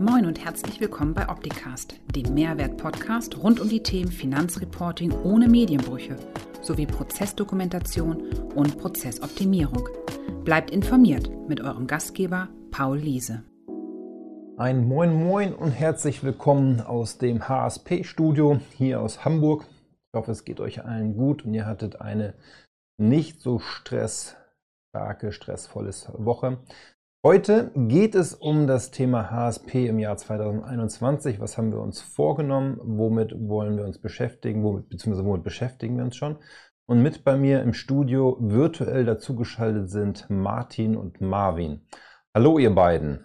Moin und herzlich willkommen bei Opticast, dem Mehrwert-Podcast rund um die Themen Finanzreporting ohne Medienbrüche sowie Prozessdokumentation und Prozessoptimierung. Bleibt informiert mit eurem Gastgeber Paul Liese. Ein Moin Moin und herzlich willkommen aus dem HSP-Studio hier aus Hamburg. Ich hoffe, es geht euch allen gut und ihr hattet eine nicht so stressstarke, stressvolle Woche. Heute geht es um das Thema HSP im Jahr 2021. Was haben wir uns vorgenommen? Womit wollen wir uns beschäftigen? Womit, beziehungsweise womit beschäftigen wir uns schon? Und mit bei mir im Studio virtuell dazugeschaltet sind Martin und Marvin. Hallo, ihr beiden.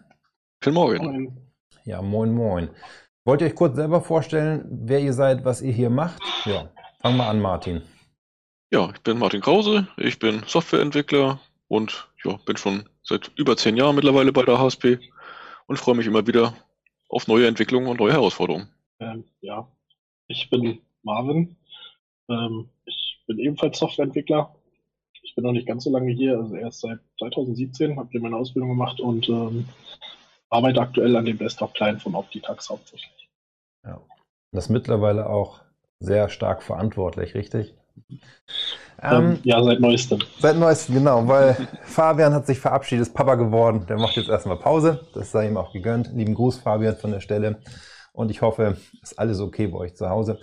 Guten Morgen. Ja, moin, moin. Wollt ihr euch kurz selber vorstellen, wer ihr seid, was ihr hier macht? Ja, fangen wir an, Martin. Ja, ich bin Martin Krause, ich bin Softwareentwickler und ja, bin schon seit über zehn Jahren mittlerweile bei der HSP und freue mich immer wieder auf neue Entwicklungen und neue Herausforderungen. Ähm, ja, ich bin Marvin. Ähm, ich bin ebenfalls Softwareentwickler. Ich bin noch nicht ganz so lange hier, also erst seit 2017 habe ich meine Ausbildung gemacht und ähm, arbeite aktuell an dem Desktop-Client von Optitax hauptsächlich. Ja, das ist mittlerweile auch sehr stark verantwortlich, richtig? Ähm, ähm, ja, seit neuestem. Seit neuestem, genau, weil Fabian hat sich verabschiedet, ist Papa geworden. Der macht jetzt erstmal Pause. Das sei ihm auch gegönnt. Lieben Gruß, Fabian, von der Stelle. Und ich hoffe, ist alles okay bei euch zu Hause.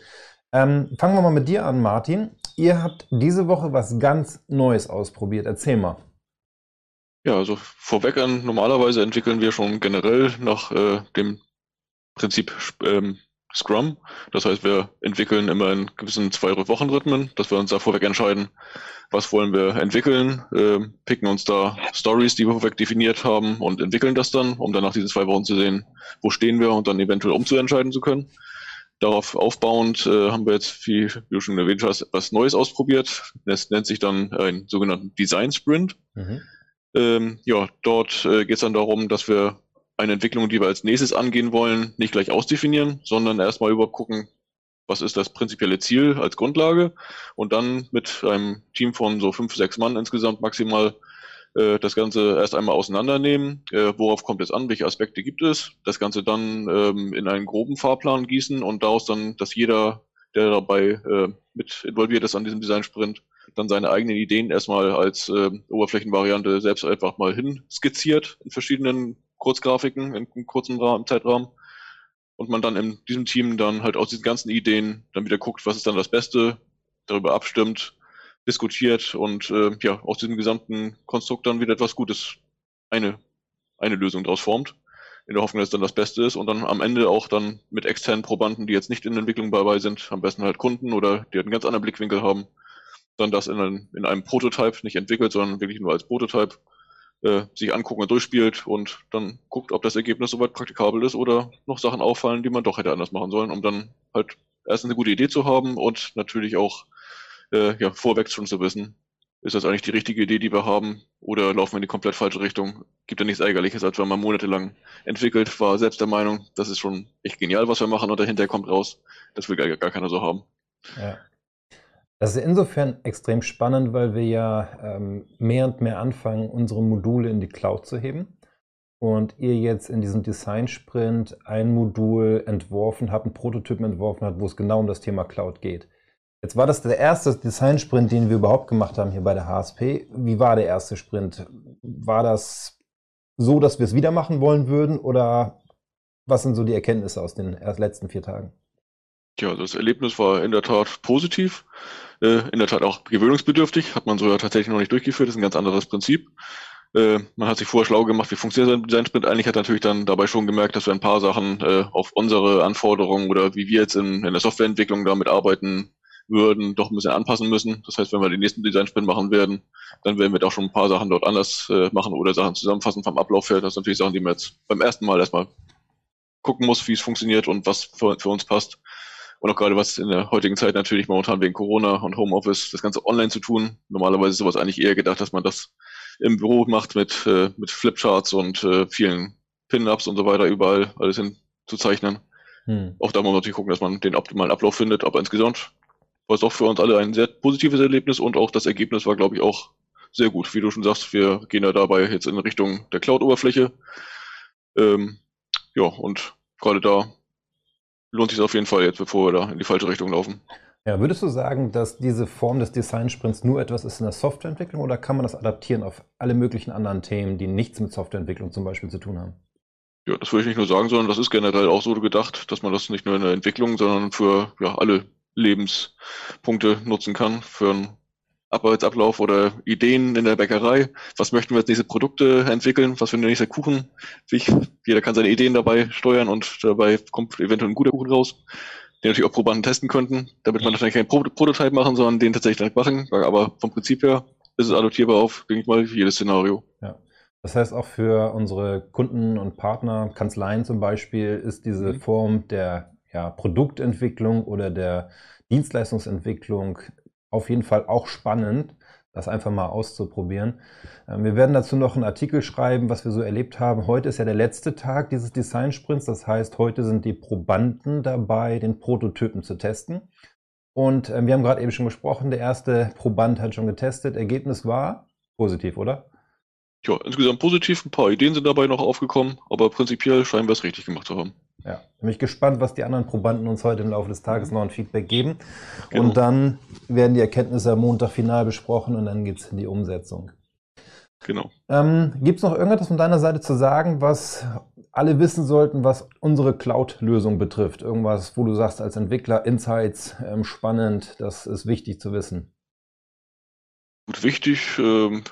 Ähm, fangen wir mal mit dir an, Martin. Ihr habt diese Woche was ganz Neues ausprobiert. Erzähl mal. Ja, also vorweg an, normalerweise entwickeln wir schon generell nach äh, dem Prinzip ähm, Scrum. Das heißt, wir entwickeln immer in gewissen Zwei-Wochen-Rhythmen, dass wir uns da vorweg entscheiden, was wollen wir entwickeln, äh, picken uns da Stories, die wir vorweg definiert haben und entwickeln das dann, um dann nach diesen zwei Wochen zu sehen, wo stehen wir und dann eventuell umzuentscheiden zu können. Darauf aufbauend äh, haben wir jetzt, wie, du schon erwähnt hast, was Neues ausprobiert. Das nennt sich dann ein sogenannten Design Sprint. Mhm. Ähm, ja, dort äh, geht es dann darum, dass wir eine Entwicklung, die wir als nächstes angehen wollen, nicht gleich ausdefinieren, sondern erstmal übergucken, was ist das prinzipielle Ziel als Grundlage. Und dann mit einem Team von so fünf, sechs Mann insgesamt maximal äh, das Ganze erst einmal auseinandernehmen, äh, worauf kommt es an, welche Aspekte gibt es, das Ganze dann ähm, in einen groben Fahrplan gießen und daraus dann, dass jeder, der dabei äh, mit involviert ist an diesem Design-Sprint, dann seine eigenen Ideen erstmal als äh, Oberflächenvariante selbst einfach mal hin skizziert in verschiedenen Kurzgrafiken in einem kurzen Rahmen, Zeitrahmen und man dann in diesem Team dann halt aus diesen ganzen Ideen dann wieder guckt, was ist dann das Beste, darüber abstimmt, diskutiert und äh, ja, aus diesem gesamten Konstrukt dann wieder etwas Gutes, eine, eine Lösung daraus formt, in der Hoffnung, dass es dann das Beste ist und dann am Ende auch dann mit externen Probanden, die jetzt nicht in der Entwicklung dabei sind, am besten halt Kunden oder die halt einen ganz anderen Blickwinkel haben, dann das in, ein, in einem Prototype nicht entwickelt, sondern wirklich nur als Prototype äh, sich angucken und durchspielt und dann guckt, ob das Ergebnis soweit praktikabel ist oder noch Sachen auffallen, die man doch hätte anders machen sollen, um dann halt erst eine gute Idee zu haben und natürlich auch äh, ja, vorweg schon zu wissen, ist das eigentlich die richtige Idee, die wir haben, oder laufen wir in die komplett falsche Richtung? Gibt ja nichts Ärgerliches, als wenn man monatelang entwickelt, war selbst der Meinung, das ist schon echt genial, was wir machen, und dahinter kommt raus, das will gar, gar keiner so haben. Ja. Das ist insofern extrem spannend, weil wir ja ähm, mehr und mehr anfangen, unsere Module in die Cloud zu heben. Und ihr jetzt in diesem Design-Sprint ein Modul entworfen habt, einen Prototypen entworfen habt, wo es genau um das Thema Cloud geht. Jetzt war das der erste Design-Sprint, den wir überhaupt gemacht haben hier bei der HSP. Wie war der erste Sprint? War das so, dass wir es wieder machen wollen würden oder was sind so die Erkenntnisse aus den letzten vier Tagen? Ja, das Erlebnis war in der Tat positiv. Äh, in der Tat auch gewöhnungsbedürftig, hat man so ja tatsächlich noch nicht durchgeführt, das ist ein ganz anderes Prinzip. Äh, man hat sich vorher schlau gemacht, wie funktioniert sein Sprint. Eigentlich hat natürlich dann dabei schon gemerkt, dass wir ein paar Sachen äh, auf unsere Anforderungen oder wie wir jetzt in, in der Softwareentwicklung damit arbeiten würden, doch ein bisschen anpassen müssen. Das heißt, wenn wir den nächsten Design-Sprint machen werden, dann werden wir doch schon ein paar Sachen dort anders äh, machen oder Sachen zusammenfassen vom Ablauf her. Das sind natürlich Sachen, die man jetzt beim ersten Mal erstmal gucken muss, wie es funktioniert und was für, für uns passt. Und auch gerade was in der heutigen Zeit natürlich momentan wegen Corona und Homeoffice, das Ganze online zu tun. Normalerweise ist sowas eigentlich eher gedacht, dass man das im Büro macht mit, äh, mit Flipcharts und äh, vielen Pin-Ups und so weiter, überall alles hinzuzeichnen. Hm. Auch da muss man natürlich gucken, dass man den optimalen Ablauf findet, aber insgesamt war es auch für uns alle ein sehr positives Erlebnis und auch das Ergebnis war, glaube ich, auch sehr gut. Wie du schon sagst, wir gehen ja dabei jetzt in Richtung der Cloud-Oberfläche. Ähm, ja, und gerade da lohnt sich auf jeden Fall jetzt, bevor wir da in die falsche Richtung laufen. Ja, würdest du sagen, dass diese Form des Design-Sprints nur etwas ist in der Softwareentwicklung oder kann man das adaptieren auf alle möglichen anderen Themen, die nichts mit Softwareentwicklung zum Beispiel zu tun haben? Ja, das würde ich nicht nur sagen, sondern das ist generell auch so gedacht, dass man das nicht nur in der Entwicklung, sondern für ja, alle Lebenspunkte nutzen kann, für einen Arbeitsablauf oder Ideen in der Bäckerei. Was möchten wir als nächste Produkte entwickeln? Was für ein nächster Kuchen? Jeder kann seine Ideen dabei steuern und dabei kommt eventuell ein guter Kuchen raus, den natürlich auch Probanden testen könnten, damit man natürlich keinen Pro Prototype machen, sondern den tatsächlich dann machen. Aber vom Prinzip her ist es adoptierbar auf, denke ich mal, jedes Szenario. Ja. Das heißt, auch für unsere Kunden und Partner, Kanzleien zum Beispiel, ist diese mhm. Form der ja, Produktentwicklung oder der Dienstleistungsentwicklung auf jeden Fall auch spannend, das einfach mal auszuprobieren. Ähm, wir werden dazu noch einen Artikel schreiben, was wir so erlebt haben. Heute ist ja der letzte Tag dieses Design-Sprints. Das heißt, heute sind die Probanden dabei, den Prototypen zu testen. Und ähm, wir haben gerade eben schon gesprochen, der erste Proband hat schon getestet. Ergebnis war positiv, oder? Ja, insgesamt positiv. Ein paar Ideen sind dabei noch aufgekommen, aber prinzipiell scheinen wir es richtig gemacht zu haben. Ja, bin ich gespannt, was die anderen Probanden uns heute im Laufe des Tages noch ein Feedback geben. Genau. Und dann werden die Erkenntnisse am Montag final besprochen und dann geht es in die Umsetzung. Genau. Ähm, Gibt es noch irgendetwas von deiner Seite zu sagen, was alle wissen sollten, was unsere Cloud-Lösung betrifft? Irgendwas, wo du sagst als Entwickler, Insights, ähm, spannend, das ist wichtig zu wissen. Gut, wichtig, ähm,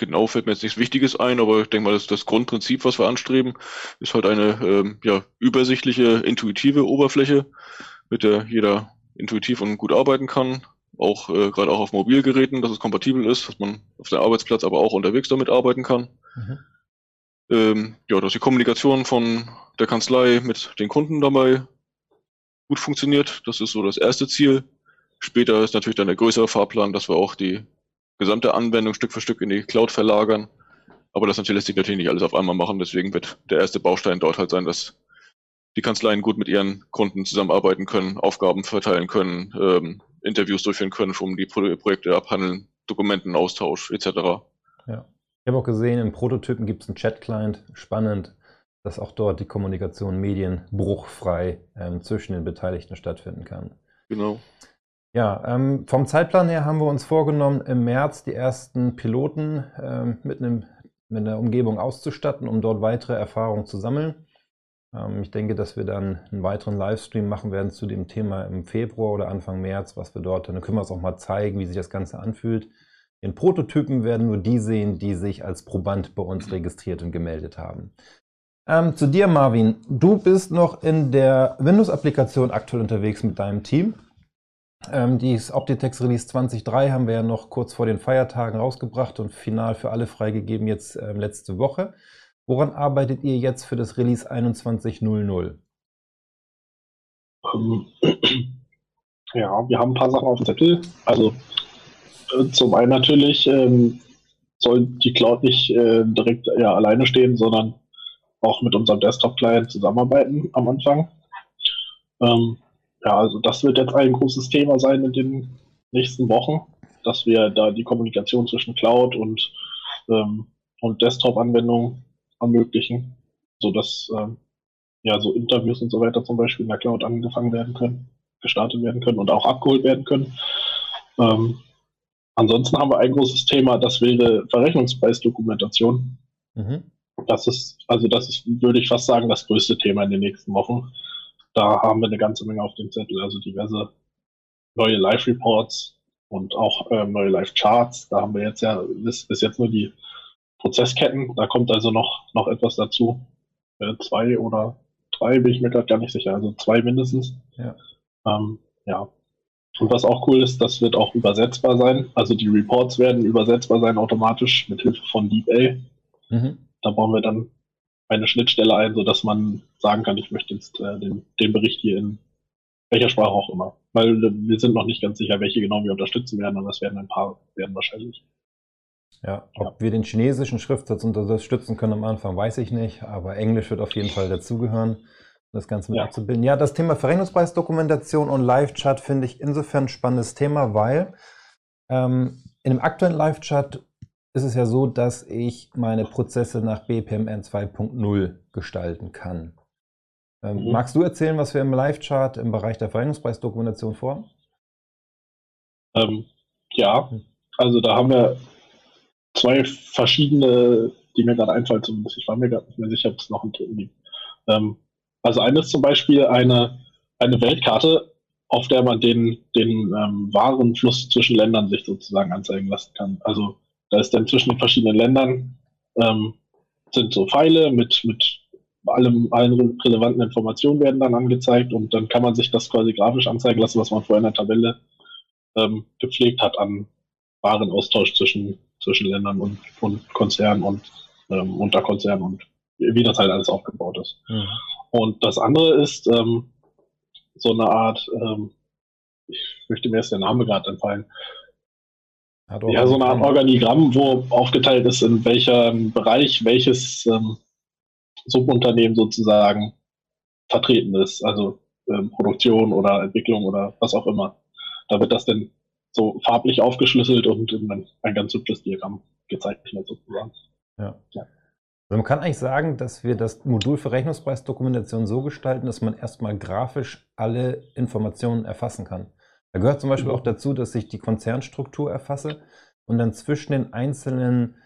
genau fällt mir jetzt nichts Wichtiges ein, aber ich denke mal, das, das Grundprinzip, was wir anstreben, ist halt eine ähm, ja, übersichtliche, intuitive Oberfläche, mit der jeder intuitiv und gut arbeiten kann. Auch äh, gerade auch auf Mobilgeräten, dass es kompatibel ist, dass man auf dem Arbeitsplatz aber auch unterwegs damit arbeiten kann. Mhm. Ähm, ja, dass die Kommunikation von der Kanzlei mit den Kunden dabei gut funktioniert. Das ist so das erste Ziel. Später ist natürlich dann der größere Fahrplan, dass wir auch die gesamte Anwendung Stück für Stück in die Cloud verlagern. Aber das natürlich lässt sich natürlich nicht alles auf einmal machen. Deswegen wird der erste Baustein dort halt sein, dass die Kanzleien gut mit ihren Kunden zusammenarbeiten können, Aufgaben verteilen können, ähm, Interviews durchführen können, um die Pro Projekte abhandeln, Dokumentenaustausch etc. Ja. Ich habe auch gesehen, im Prototypen gibt es einen Chat-Client. Spannend, dass auch dort die Kommunikation medienbruchfrei ähm, zwischen den Beteiligten stattfinden kann. Genau. Ja, ähm, vom Zeitplan her haben wir uns vorgenommen, im März die ersten Piloten ähm, mit, einem, mit einer Umgebung auszustatten, um dort weitere Erfahrungen zu sammeln. Ähm, ich denke, dass wir dann einen weiteren Livestream machen werden zu dem Thema im Februar oder Anfang März, was wir dort, dann können wir es auch mal zeigen, wie sich das Ganze anfühlt. Den Prototypen werden nur die sehen, die sich als Proband bei uns registriert und gemeldet haben. Ähm, zu dir, Marvin. Du bist noch in der Windows-Applikation aktuell unterwegs mit deinem Team. Ähm, die Optitex Release 20.3 haben wir ja noch kurz vor den Feiertagen rausgebracht und final für alle freigegeben jetzt äh, letzte Woche. Woran arbeitet ihr jetzt für das Release 21.00? Ähm, ja, wir haben ein paar Sachen auf dem Zettel. Also äh, zum einen natürlich ähm, soll die Cloud nicht äh, direkt ja, alleine stehen, sondern auch mit unserem Desktop-Client zusammenarbeiten am Anfang. Ähm, ja, also das wird jetzt ein großes Thema sein in den nächsten Wochen, dass wir da die Kommunikation zwischen Cloud und, ähm, und Desktop-Anwendungen ermöglichen, sodass ähm, ja so Interviews und so weiter zum Beispiel in der Cloud angefangen werden können, gestartet werden können und auch abgeholt werden können. Ähm, ansonsten haben wir ein großes Thema, das wäre Verrechnungspreisdokumentation. Mhm. Das ist, also das ist, würde ich fast sagen, das größte Thema in den nächsten Wochen da haben wir eine ganze Menge auf dem Zettel, also diverse neue Live-Reports und auch ähm, neue Live-Charts. Da haben wir jetzt ja bis, bis jetzt nur die Prozessketten. Da kommt also noch, noch etwas dazu. Äh, zwei oder drei bin ich mir gerade gar nicht sicher. Also zwei mindestens. Ja. Ähm, ja. Und was auch cool ist, das wird auch übersetzbar sein. Also die Reports werden übersetzbar sein automatisch mit Hilfe von DeepA. Mhm. Da bauen wir dann eine Schnittstelle ein, sodass man sagen kann, ich möchte jetzt äh, den, den Bericht hier in welcher Sprache auch immer. Weil äh, wir sind noch nicht ganz sicher, welche genau wir unterstützen werden, aber es werden ein paar werden wahrscheinlich. Ja, ob ja. wir den chinesischen Schriftsatz unterstützen können am Anfang, weiß ich nicht, aber Englisch wird auf jeden Fall dazugehören, das Ganze mit ja. abzubilden. Ja, das Thema Verrechnungspreisdokumentation und Live-Chat finde ich insofern ein spannendes Thema, weil ähm, in dem aktuellen Live-Chat ist es ja so, dass ich meine Prozesse nach BPMN 2.0 gestalten kann. Ähm, mhm. Magst du erzählen, was wir im Live-Chart im Bereich der Verrechnungspreisdokumentation vorhaben? Ähm, ja, also da haben wir zwei verschiedene, die mir gerade einfallen zumindest. Ich war mir gerade nicht mehr sicher, ob es noch einen dritten gibt. Ähm, also eine ist zum Beispiel eine, eine Weltkarte, auf der man den, den ähm, Warenfluss zwischen Ländern sich sozusagen anzeigen lassen kann. Also da ist dann zwischen den verschiedenen Ländern ähm, sind so Pfeile mit, mit allem, allen relevanten Informationen werden dann angezeigt und dann kann man sich das quasi grafisch anzeigen lassen, was man vorher in der Tabelle ähm, gepflegt hat an Warenaustausch zwischen, zwischen Ländern und, und Konzernen und ähm, Unterkonzernen und wie das halt alles aufgebaut ist. Mhm. Und das andere ist ähm, so eine Art, ähm, ich möchte mir jetzt der Name gerade entfallen, ja, so eine Art Organigramm, wo aufgeteilt ist, in welchem Bereich welches ähm, Subunternehmen sozusagen vertreten ist. Also ähm, Produktion oder Entwicklung oder was auch immer. Da wird das dann so farblich aufgeschlüsselt und in ein ganz simples Diagramm gezeichnet sozusagen. Ja. ja. Also man kann eigentlich sagen, dass wir das Modul für Rechnungspreisdokumentation so gestalten, dass man erstmal grafisch alle Informationen erfassen kann. Da gehört zum Beispiel mhm. auch dazu, dass ich die Konzernstruktur erfasse und dann zwischen den einzelnen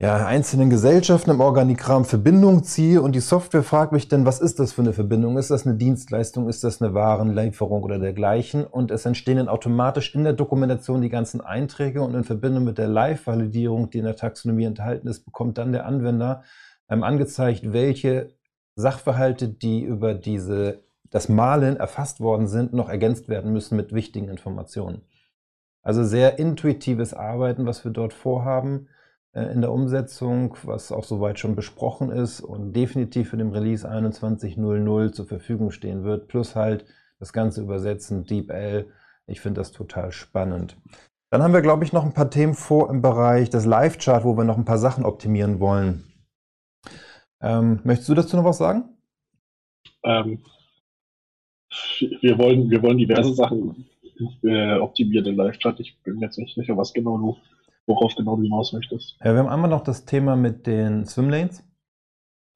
ja, einzelnen Gesellschaften im Organigramm Verbindung ziehe und die Software fragt mich dann, was ist das für eine Verbindung? Ist das eine Dienstleistung? Ist das eine Warenlieferung oder dergleichen? Und es entstehen dann automatisch in der Dokumentation die ganzen Einträge und in Verbindung mit der Live-Validierung, die in der Taxonomie enthalten ist, bekommt dann der Anwender ähm, angezeigt, welche Sachverhalte, die über diese, das Malen erfasst worden sind, noch ergänzt werden müssen mit wichtigen Informationen. Also sehr intuitives Arbeiten, was wir dort vorhaben äh, in der Umsetzung, was auch soweit schon besprochen ist und definitiv für den Release 21.00 zur Verfügung stehen wird, plus halt das ganze Übersetzen DeepL. Ich finde das total spannend. Dann haben wir, glaube ich, noch ein paar Themen vor im Bereich des Live-Chart, wo wir noch ein paar Sachen optimieren wollen. Ähm, möchtest du dazu noch was sagen? Ähm, wir, wollen, wir wollen diverse Sachen äh, optimieren im Live-Chart. Ich bin mir jetzt nicht sicher, was genau du worauf genau du hinaus möchtest. Ja, wir haben einmal noch das Thema mit den Swimlanes,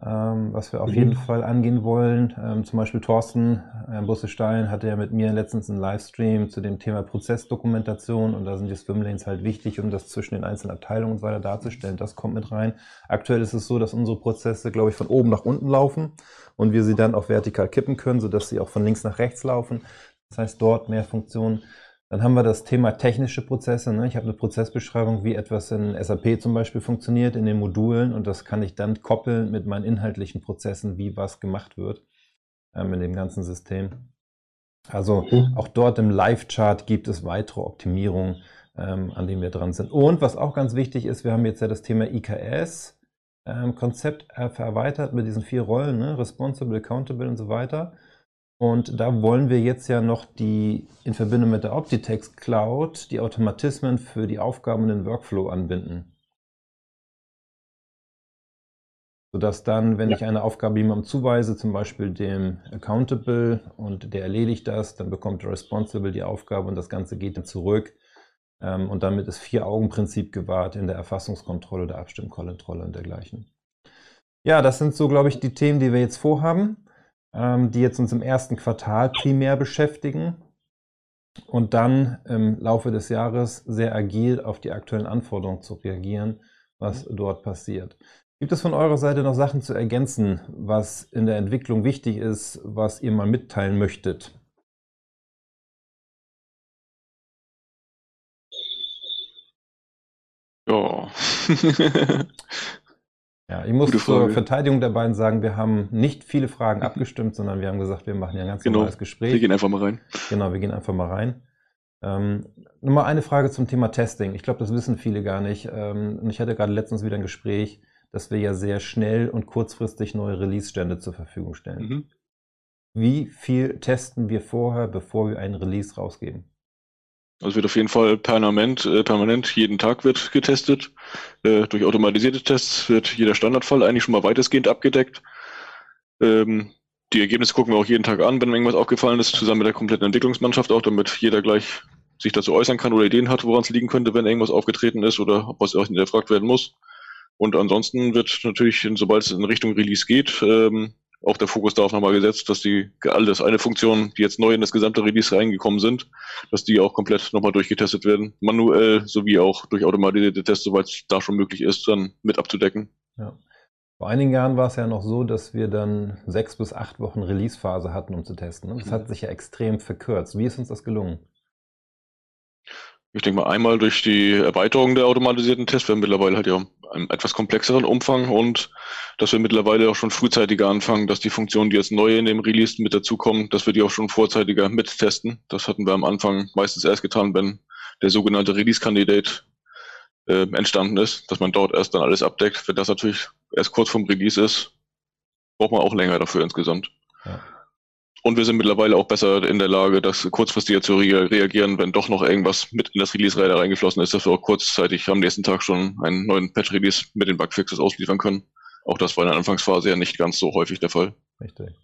ähm, was wir auf mhm. jeden Fall angehen wollen. Ähm, zum Beispiel Thorsten äh, Busse-Stein hatte ja mit mir letztens einen Livestream zu dem Thema Prozessdokumentation und da sind die Swimlanes halt wichtig, um das zwischen den einzelnen Abteilungen und so weiter darzustellen. Das kommt mit rein. Aktuell ist es so, dass unsere Prozesse, glaube ich, von oben nach unten laufen und wir sie dann auch vertikal kippen können, sodass sie auch von links nach rechts laufen. Das heißt, dort mehr Funktionen. Dann haben wir das Thema technische Prozesse. Ne? Ich habe eine Prozessbeschreibung, wie etwas in SAP zum Beispiel funktioniert, in den Modulen und das kann ich dann koppeln mit meinen inhaltlichen Prozessen, wie was gemacht wird ähm, in dem ganzen System. Also mhm. auch dort im Live-Chart gibt es weitere Optimierungen, ähm, an denen wir dran sind. Und was auch ganz wichtig ist, wir haben jetzt ja das Thema IKS. Ähm, Konzept erweitert mit diesen vier Rollen, ne? Responsible, Accountable und so weiter. Und da wollen wir jetzt ja noch die in Verbindung mit der Optitext Cloud die Automatismen für die Aufgaben in den Workflow anbinden. Sodass dann, wenn ja. ich eine Aufgabe jemandem zuweise, zum Beispiel dem Accountable und der erledigt das, dann bekommt der Responsible die Aufgabe und das Ganze geht dann zurück. Ähm, und damit ist Vier-Augen-Prinzip gewahrt in der Erfassungskontrolle, der Abstimmkontrolle und dergleichen. Ja, das sind so, glaube ich, die Themen, die wir jetzt vorhaben die jetzt uns im ersten Quartal primär beschäftigen und dann im Laufe des Jahres sehr agil auf die aktuellen Anforderungen zu reagieren, was dort passiert. Gibt es von eurer Seite noch Sachen zu ergänzen, was in der Entwicklung wichtig ist, was ihr mal mitteilen möchtet? Ja. Ja, ich muss zur Verteidigung der beiden sagen, wir haben nicht viele Fragen mhm. abgestimmt, sondern wir haben gesagt, wir machen ja ein ganz genau. normales Gespräch. Wir gehen einfach mal rein. Genau, wir gehen einfach mal rein. Ähm, Nochmal eine Frage zum Thema Testing. Ich glaube, das wissen viele gar nicht. Ähm, und ich hatte gerade letztens wieder ein Gespräch, dass wir ja sehr schnell und kurzfristig neue Release-Stände zur Verfügung stellen. Mhm. Wie viel testen wir vorher, bevor wir einen Release rausgeben? Also wird auf jeden Fall permanent, äh, permanent jeden Tag wird getestet. Äh, durch automatisierte Tests wird jeder Standardfall eigentlich schon mal weitestgehend abgedeckt. Ähm, die Ergebnisse gucken wir auch jeden Tag an, wenn irgendwas aufgefallen ist, zusammen mit der kompletten Entwicklungsmannschaft auch, damit jeder gleich sich dazu äußern kann oder Ideen hat, woran es liegen könnte, wenn irgendwas aufgetreten ist oder was hinterfragt werden muss. Und ansonsten wird natürlich, sobald es in Richtung Release geht, ähm, auch der Fokus darauf nochmal gesetzt, dass die alles eine Funktion, die jetzt neu in das gesamte Release reingekommen sind, dass die auch komplett nochmal durchgetestet werden, manuell sowie auch durch automatisierte Tests, soweit es da schon möglich ist, dann mit abzudecken. Ja. Vor einigen Jahren war es ja noch so, dass wir dann sechs bis acht Wochen Release-Phase hatten, um zu testen. Das mhm. hat sich ja extrem verkürzt. Wie ist uns das gelungen? Ich denke mal einmal durch die Erweiterung der automatisierten Tests. Wir haben mittlerweile halt ja einen etwas komplexeren Umfang und dass wir mittlerweile auch schon frühzeitiger anfangen, dass die Funktionen, die jetzt neu in dem Release mit dazukommen, dass wir die auch schon vorzeitiger mittesten. Das hatten wir am Anfang meistens erst getan, wenn der sogenannte Release-Kandidat äh, entstanden ist, dass man dort erst dann alles abdeckt. Wenn das natürlich erst kurz vorm Release ist, braucht man auch länger dafür insgesamt. Ja. Und wir sind mittlerweile auch besser in der Lage, das kurzfristiger zu re reagieren, wenn doch noch irgendwas mit in das Release-Räder reingeflossen ist, dass wir auch kurzzeitig am nächsten Tag schon einen neuen Patch-Release mit den Bugfixes ausliefern können. Auch das war in der Anfangsphase ja nicht ganz so häufig der Fall. Richtig.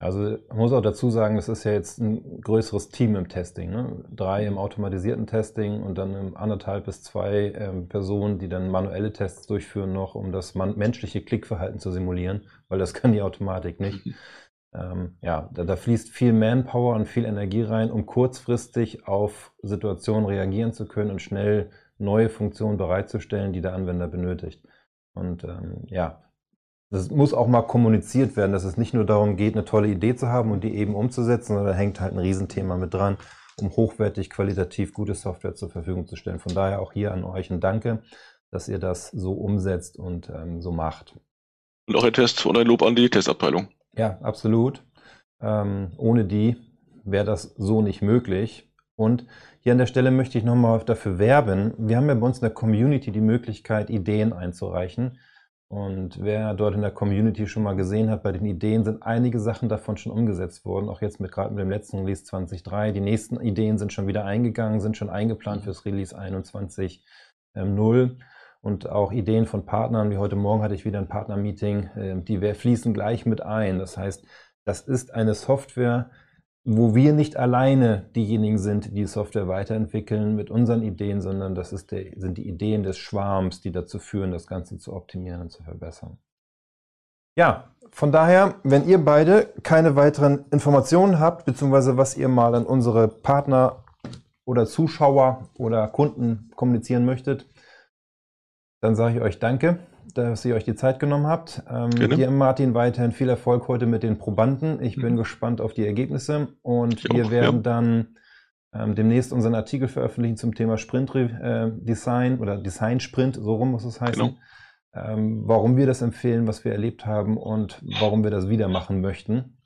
Also man muss auch dazu sagen, es ist ja jetzt ein größeres Team im Testing. Ne? Drei im automatisierten Testing und dann anderthalb bis zwei ähm, Personen, die dann manuelle Tests durchführen noch, um das menschliche Klickverhalten zu simulieren, weil das kann die Automatik nicht. Ähm, ja, da, da, fließt viel Manpower und viel Energie rein, um kurzfristig auf Situationen reagieren zu können und schnell neue Funktionen bereitzustellen, die der Anwender benötigt. Und ähm, ja, das muss auch mal kommuniziert werden, dass es nicht nur darum geht, eine tolle Idee zu haben und die eben umzusetzen, sondern da hängt halt ein Riesenthema mit dran, um hochwertig, qualitativ gute Software zur Verfügung zu stellen. Von daher auch hier an euch ein Danke, dass ihr das so umsetzt und ähm, so macht. Auch ein Test und ein Lob an die Testabteilung. Ja, absolut. Ähm, ohne die wäre das so nicht möglich. Und hier an der Stelle möchte ich nochmal dafür werben. Wir haben ja bei uns in der Community die Möglichkeit, Ideen einzureichen. Und wer dort in der Community schon mal gesehen hat, bei den Ideen sind einige Sachen davon schon umgesetzt worden. Auch jetzt mit gerade mit dem letzten Release 20.3. Die nächsten Ideen sind schon wieder eingegangen, sind schon eingeplant fürs Release 21.0. Und auch Ideen von Partnern, wie heute Morgen hatte ich wieder ein Partnermeeting, ähm, die fließen gleich mit ein. Das heißt, das ist eine Software, wo wir nicht alleine diejenigen sind, die Software weiterentwickeln mit unseren Ideen, sondern das der, sind die Ideen des Schwarms, die dazu führen, das Ganze zu optimieren und zu verbessern. Ja, von daher, wenn ihr beide keine weiteren Informationen habt, beziehungsweise was ihr mal an unsere Partner oder Zuschauer oder Kunden kommunizieren möchtet, dann sage ich euch danke, dass ihr euch die Zeit genommen habt. Ähm, dir, Martin, weiterhin viel Erfolg heute mit den Probanden. Ich bin mhm. gespannt auf die Ergebnisse und ich wir auch, werden ja. dann ähm, demnächst unseren Artikel veröffentlichen zum Thema Sprint äh, Design oder Design Sprint, so rum muss es heißen. Genau. Ähm, warum wir das empfehlen, was wir erlebt haben und warum wir das wieder machen möchten.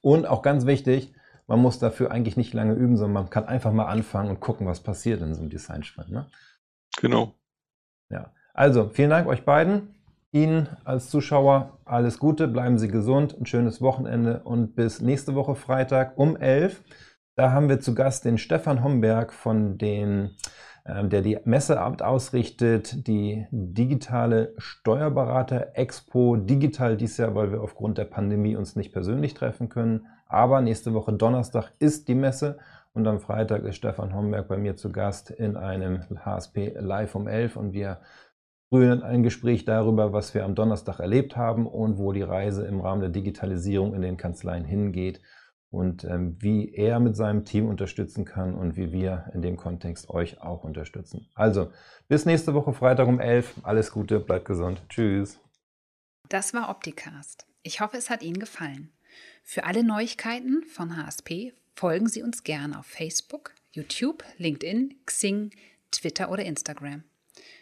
Und auch ganz wichtig, man muss dafür eigentlich nicht lange üben, sondern man kann einfach mal anfangen und gucken, was passiert in so einem Design Sprint. Ne? Genau. Ja. Also, vielen Dank euch beiden. Ihnen als Zuschauer alles Gute, bleiben Sie gesund, ein schönes Wochenende und bis nächste Woche Freitag um 11. Da haben wir zu Gast den Stefan Homberg von den ähm, der die Messeamt ausrichtet, die digitale Steuerberater Expo digital dies Jahr, weil wir aufgrund der Pandemie uns nicht persönlich treffen können. Aber nächste Woche Donnerstag ist die Messe und am Freitag ist Stefan Homberg bei mir zu Gast in einem HSP Live um 11 und wir früher ein Gespräch darüber, was wir am Donnerstag erlebt haben und wo die Reise im Rahmen der Digitalisierung in den Kanzleien hingeht und ähm, wie er mit seinem Team unterstützen kann und wie wir in dem Kontext euch auch unterstützen. Also, bis nächste Woche Freitag um 11. Alles Gute, bleibt gesund. Tschüss. Das war Opticast. Ich hoffe, es hat Ihnen gefallen. Für alle Neuigkeiten von HSP folgen Sie uns gerne auf Facebook, YouTube, LinkedIn, Xing, Twitter oder Instagram.